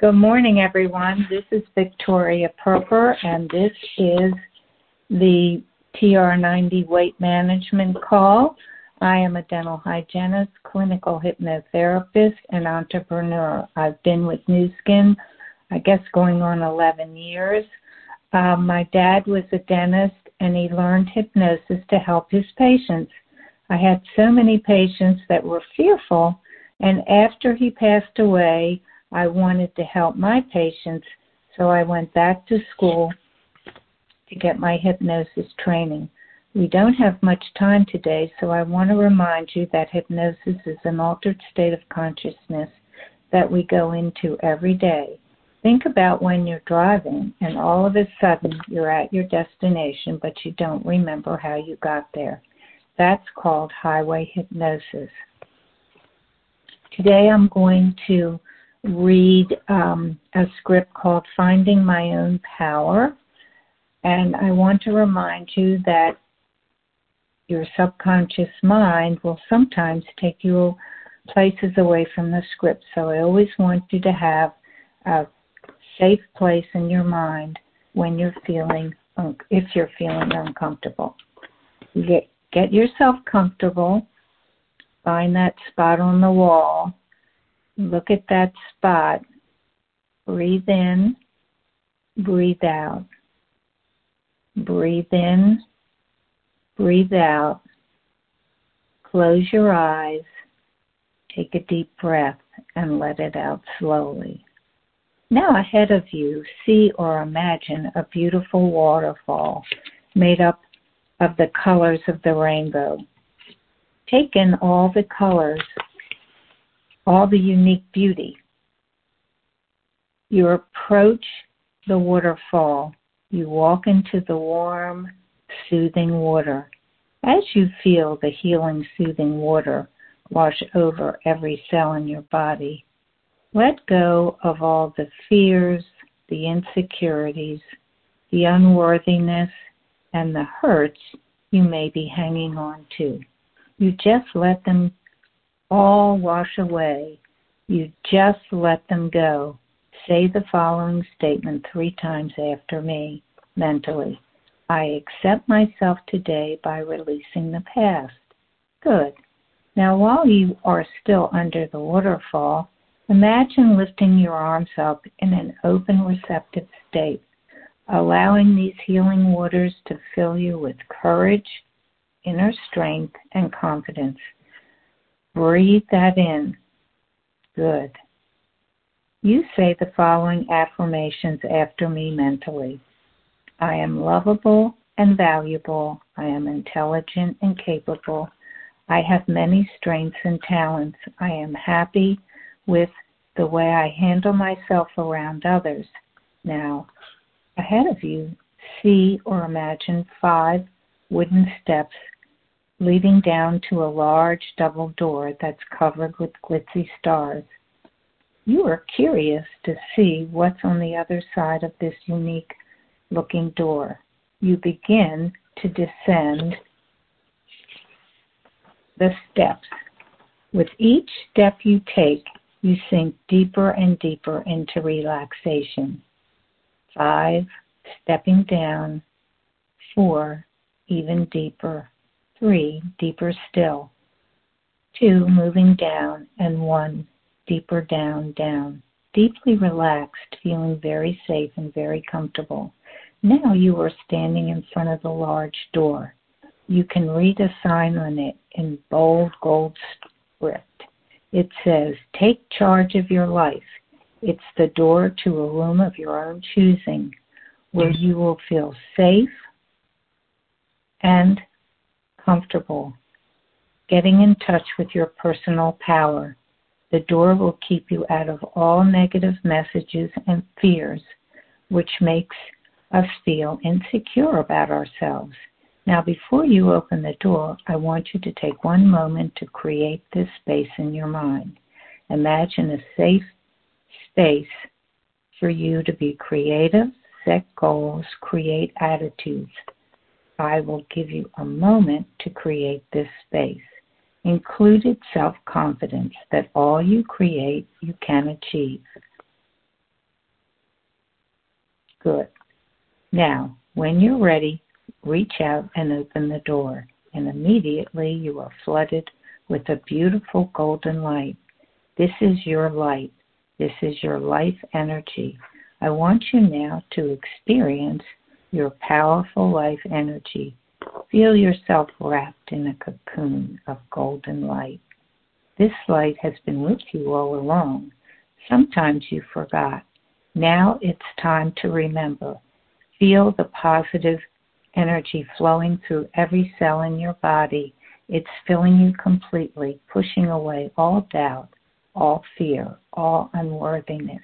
Good morning, everyone. This is Victoria Perper, and this is the TR90 Weight Management Call. I am a dental hygienist, clinical hypnotherapist, and entrepreneur. I've been with Nu Skin, I guess, going on 11 years. Uh, my dad was a dentist, and he learned hypnosis to help his patients. I had so many patients that were fearful, and after he passed away, I wanted to help my patients, so I went back to school to get my hypnosis training. We don't have much time today, so I want to remind you that hypnosis is an altered state of consciousness that we go into every day. Think about when you're driving and all of a sudden you're at your destination, but you don't remember how you got there. That's called highway hypnosis. Today I'm going to read um, a script called Finding My Own Power. And I want to remind you that your subconscious mind will sometimes take you places away from the script. So I always want you to have a safe place in your mind when you're feeling, if you're feeling uncomfortable. Get, get yourself comfortable. Find that spot on the wall Look at that spot. Breathe in, breathe out. Breathe in, breathe out. Close your eyes, take a deep breath, and let it out slowly. Now, ahead of you, see or imagine a beautiful waterfall made up of the colors of the rainbow. Take in all the colors all the unique beauty. You approach the waterfall. You walk into the warm, soothing water. As you feel the healing, soothing water wash over every cell in your body, let go of all the fears, the insecurities, the unworthiness, and the hurts you may be hanging on to. You just let them all wash away. You just let them go. Say the following statement three times after me mentally. I accept myself today by releasing the past. Good. Now, while you are still under the waterfall, imagine lifting your arms up in an open, receptive state, allowing these healing waters to fill you with courage, inner strength, and confidence. Breathe that in. Good. You say the following affirmations after me mentally I am lovable and valuable. I am intelligent and capable. I have many strengths and talents. I am happy with the way I handle myself around others. Now, ahead of you, see or imagine five wooden steps leading down to a large double door that's covered with glitzy stars. You are curious to see what's on the other side of this unique looking door. You begin to descend the steps. With each step you take, you sink deeper and deeper into relaxation. Five, stepping down. Four, even deeper. Three, deeper still. Two, moving down. And one, deeper down, down. Deeply relaxed, feeling very safe and very comfortable. Now you are standing in front of the large door. You can read a sign on it in bold gold script. It says, Take charge of your life. It's the door to a room of your own choosing where you will feel safe and comfortable getting in touch with your personal power. The door will keep you out of all negative messages and fears, which makes us feel insecure about ourselves. Now, before you open the door, I want you to take one moment to create this space in your mind. Imagine a safe space for you to be creative, set goals, create attitudes. I will give you a moment to create this space. Included self confidence that all you create you can achieve. Good. Now, when you're ready, reach out and open the door, and immediately you are flooded with a beautiful golden light. This is your light. This is your life energy. I want you now to experience your powerful life energy. Feel yourself wrapped in a cocoon of golden light. This light has been with you all along. Sometimes you forgot. Now it's time to remember. Feel the positive energy flowing through every cell in your body. It's filling you completely, pushing away all doubt, all fear, all unworthiness.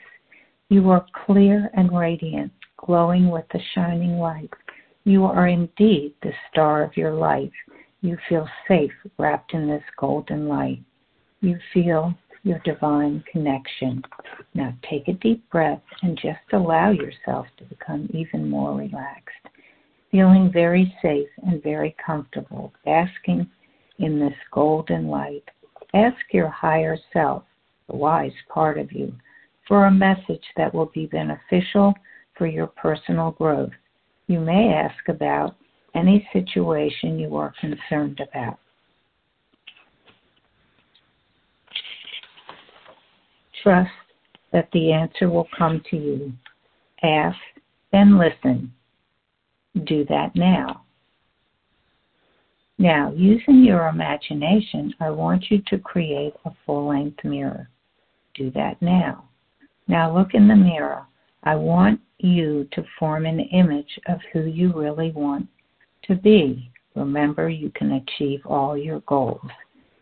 You are clear and radiant, glowing with the shining light. You are indeed the star of your life. You feel safe wrapped in this golden light you feel your divine connection. Now take a deep breath and just allow yourself to become even more relaxed, feeling very safe and very comfortable, basking in this golden light. Ask your higher self, the wise part of you, for a message that will be beneficial for your personal growth. You may ask about any situation you are concerned about. Trust that the answer will come to you. Ask, then listen. Do that now. Now, using your imagination, I want you to create a full length mirror. Do that now. Now, look in the mirror. I want you to form an image of who you really want to be. Remember, you can achieve all your goals,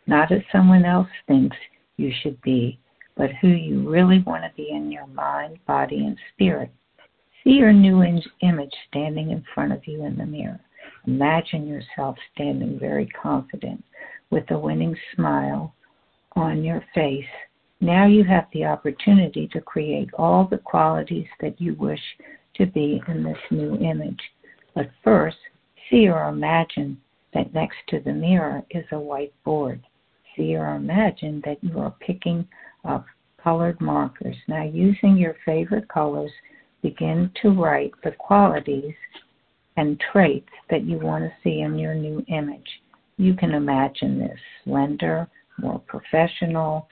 not as someone else thinks you should be, but who you really want to be in your mind, body, and spirit. See your new image standing in front of you in the mirror. Imagine yourself standing very confident with a winning smile on your face. Now you have the opportunity to create all the qualities that you wish to be in this new image. But first, see or imagine that next to the mirror is a white board. See or imagine that you are picking of colored markers. Now, using your favorite colors, begin to write the qualities and traits that you want to see in your new image. You can imagine this slender, more professional,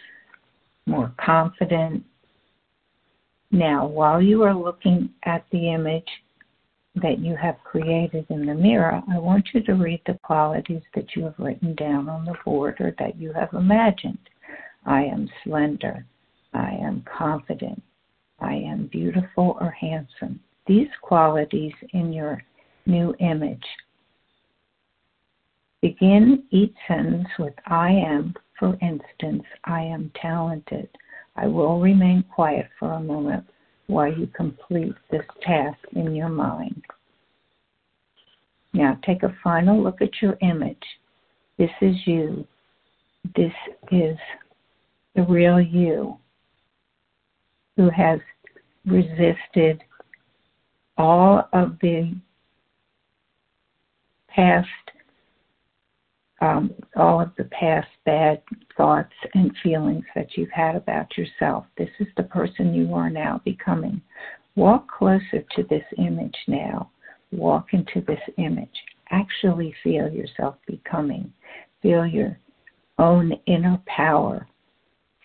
more confident. Now, while you are looking at the image that you have created in the mirror, I want you to read the qualities that you have written down on the board or that you have imagined. I am slender. I am confident. I am beautiful or handsome. These qualities in your new image. Begin each sentence with I am. For instance, I am talented. I will remain quiet for a moment while you complete this task in your mind. Now take a final look at your image. This is you. This is the real you who has resisted all of the past um, all of the past bad thoughts and feelings that you've had about yourself. This is the person you are now becoming. Walk closer to this image now. Walk into this image. Actually feel yourself becoming. Feel your own inner power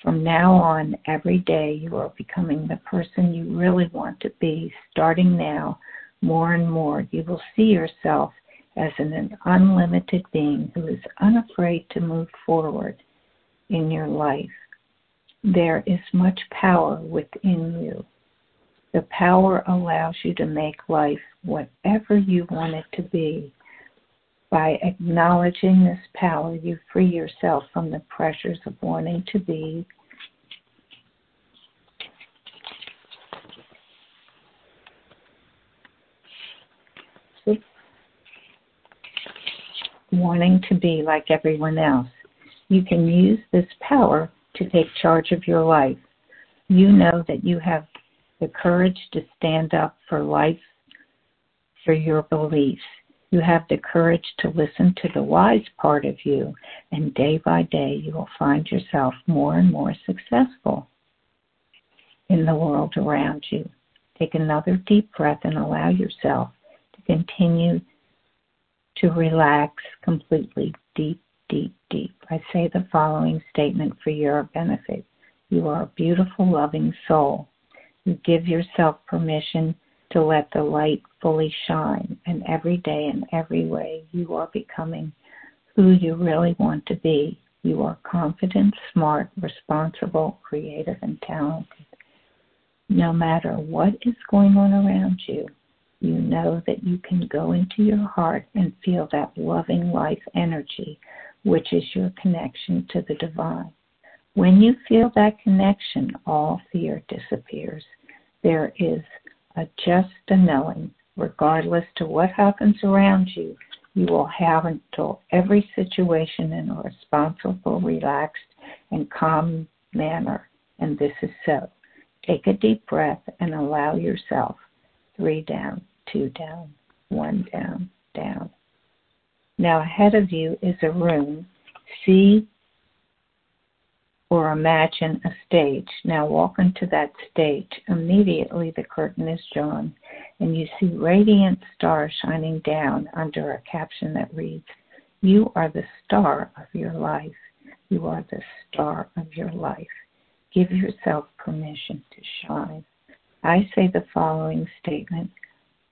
from now on, every day, you are becoming the person you really want to be. Starting now, more and more, you will see yourself as an unlimited being who is unafraid to move forward in your life. There is much power within you. The power allows you to make life whatever you want it to be. By acknowledging this power, you free yourself from the pressures of wanting to be wanting to be like everyone else. You can use this power to take charge of your life. You know that you have the courage to stand up for life, for your beliefs. You have the courage to listen to the wise part of you, and day by day you will find yourself more and more successful in the world around you. Take another deep breath and allow yourself to continue to relax completely, deep, deep, deep. I say the following statement for your benefit. You are a beautiful, loving soul. You give yourself permission to let the light fully shine, and every day in every way you are becoming who you really want to be. You are confident, smart, responsible, creative, and talented. No matter what is going on around you, you know that you can go into your heart and feel that loving life energy, which is your connection to the divine. When you feel that connection, all fear disappears. There is a just a knowing, regardless to what happens around you, you will have until every situation in a responsible, relaxed, and calm manner. And this is so. Take a deep breath and allow yourself three down, two down, one down, down. Now ahead of you is a room. See or imagine a stage. Now walk into that stage. Immediately the curtain is drawn and you see radiant stars shining down under a caption that reads, You are the star of your life. You are the star of your life. Give yourself permission to shine. I say the following statement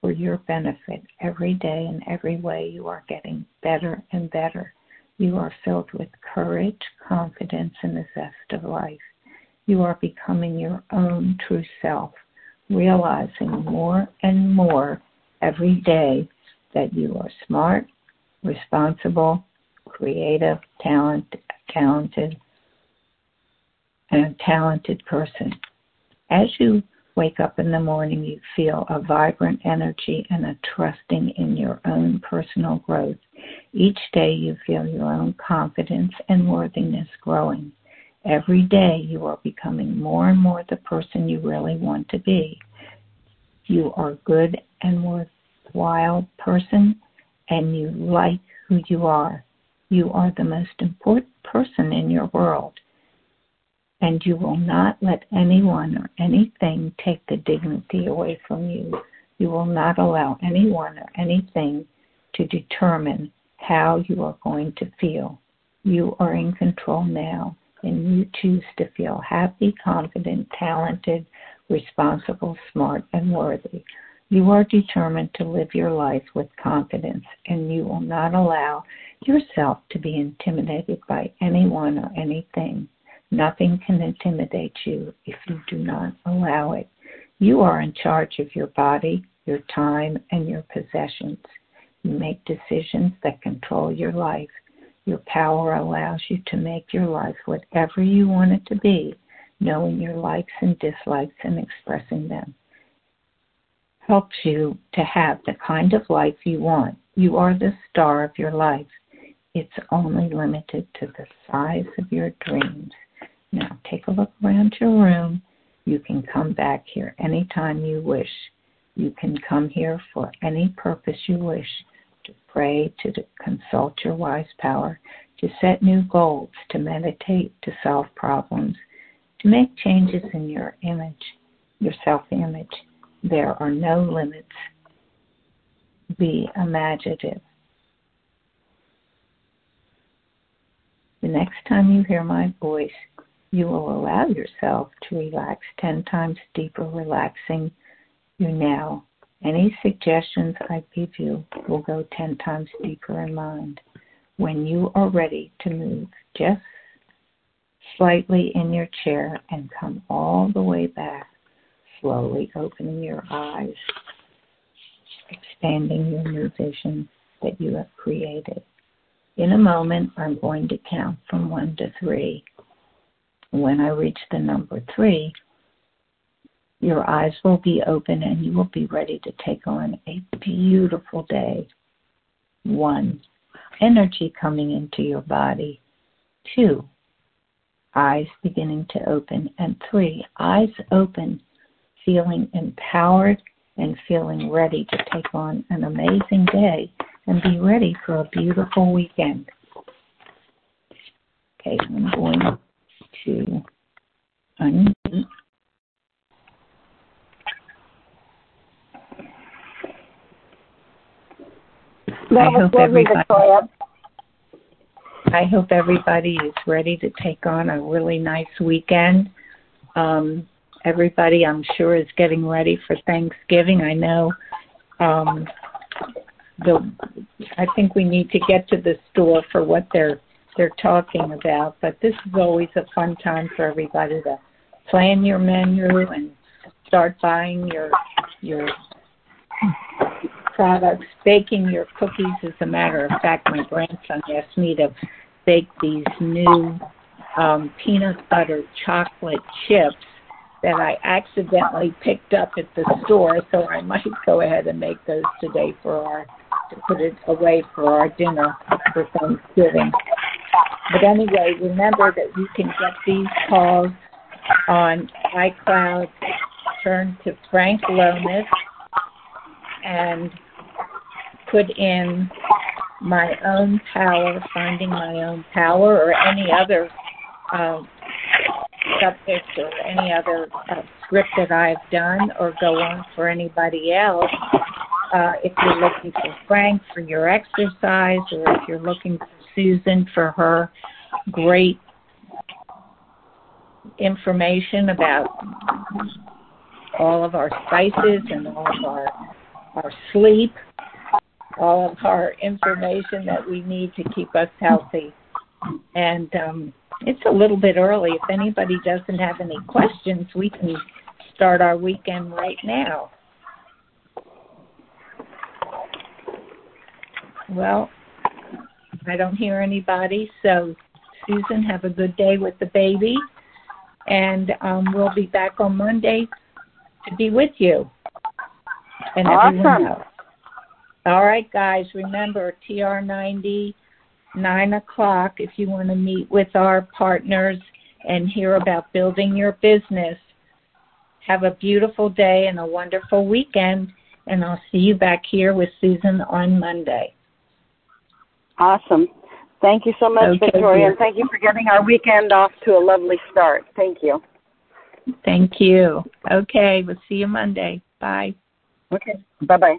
for your benefit. Every day in every way, you are getting better and better. You are filled with courage, confidence, and the zest of life. You are becoming your own true self, realizing more and more every day that you are smart, responsible, creative, talent, talented, and a talented person. As you wake up in the morning, you feel a vibrant energy and a trusting in your own personal growth. Each day, you feel your own confidence and worthiness growing. Every day, you are becoming more and more the person you really want to be. You are a good and worthwhile person, and you like who you are. You are the most important person in your world and you will not let anyone or anything take the dignity away from you. You will not allow anyone or anything to determine how you are going to feel. You are in control now, and you choose to feel happy, confident, talented, responsible, smart, and worthy. You are determined to live your life with confidence, and you will not allow yourself to be intimidated by anyone or anything. Nothing can intimidate you if you do not allow it. You are in charge of your body, your time, and your possessions. You make decisions that control your life. Your power allows you to make your life whatever you want it to be, knowing your likes and dislikes and expressing them. Helps you to have the kind of life you want. You are the star of your life. It's only limited to the size of your dreams. Now take a look around your room. You can come back here anytime you wish. You can come here for any purpose you wish to pray, to consult your wise power, to set new goals, to meditate, to solve problems, to make changes in your image, your self image. There are no limits. Be imaginative. The next time you hear my voice, you will allow yourself to relax 10 times deeper, relaxing you now. Any suggestions I give you will go 10 times deeper in mind. When you are ready to move just slightly in your chair and come all the way back, slowly opening your eyes, expanding your new vision that you have created. In a moment, I'm going to count from one to three when I reach the number three, your eyes will be open and you will be ready to take on a beautiful day. One, energy coming into your body. Two, eyes beginning to open. And three, eyes open, feeling empowered and feeling ready to take on an amazing day and be ready for a beautiful weekend. Okay, I'm going to unmute. I hope, everybody, I hope everybody is ready to take on a really nice weekend. Um, everybody, I'm sure, is getting ready for Thanksgiving. I know um, the. I think we need to get to the store for what they're they're talking about. But this is always a fun time for everybody to plan your menu and start buying your your products, baking your cookies. As a matter of fact, my grandson asked me to bake these new um, peanut butter chocolate chips that I accidentally picked up at the store, so I might go ahead and make those today for our to put it away for our dinner for Thanksgiving. But anyway, remember that you can get these calls on iCloud. Turn to Frank Lomas and put in my own power, finding my own power, or any other uh, subject or any other uh, script that I've done, or go on for anybody else. Uh, if you're looking for Frank for your exercise, or if you're looking for Susan for her great information about all of our spices and all of our our sleep, all of our information that we need to keep us healthy. And um, it's a little bit early. If anybody doesn't have any questions, we can start our weekend right now. Well, I don't hear anybody, so Susan, have a good day with the baby, and um, we'll be back on Monday to be with you and Awesome. else. All right, guys, remember TR90, 9 o'clock if you want to meet with our partners and hear about building your business. Have a beautiful day and a wonderful weekend, and I'll see you back here with Susan on Monday. Awesome. Thank you so much, Okay, Victoria, dear. and thank you for getting our weekend off to a lovely start. Thank you. Thank you. Okay, we'll see you Monday. Bye. Okay. Bye bye.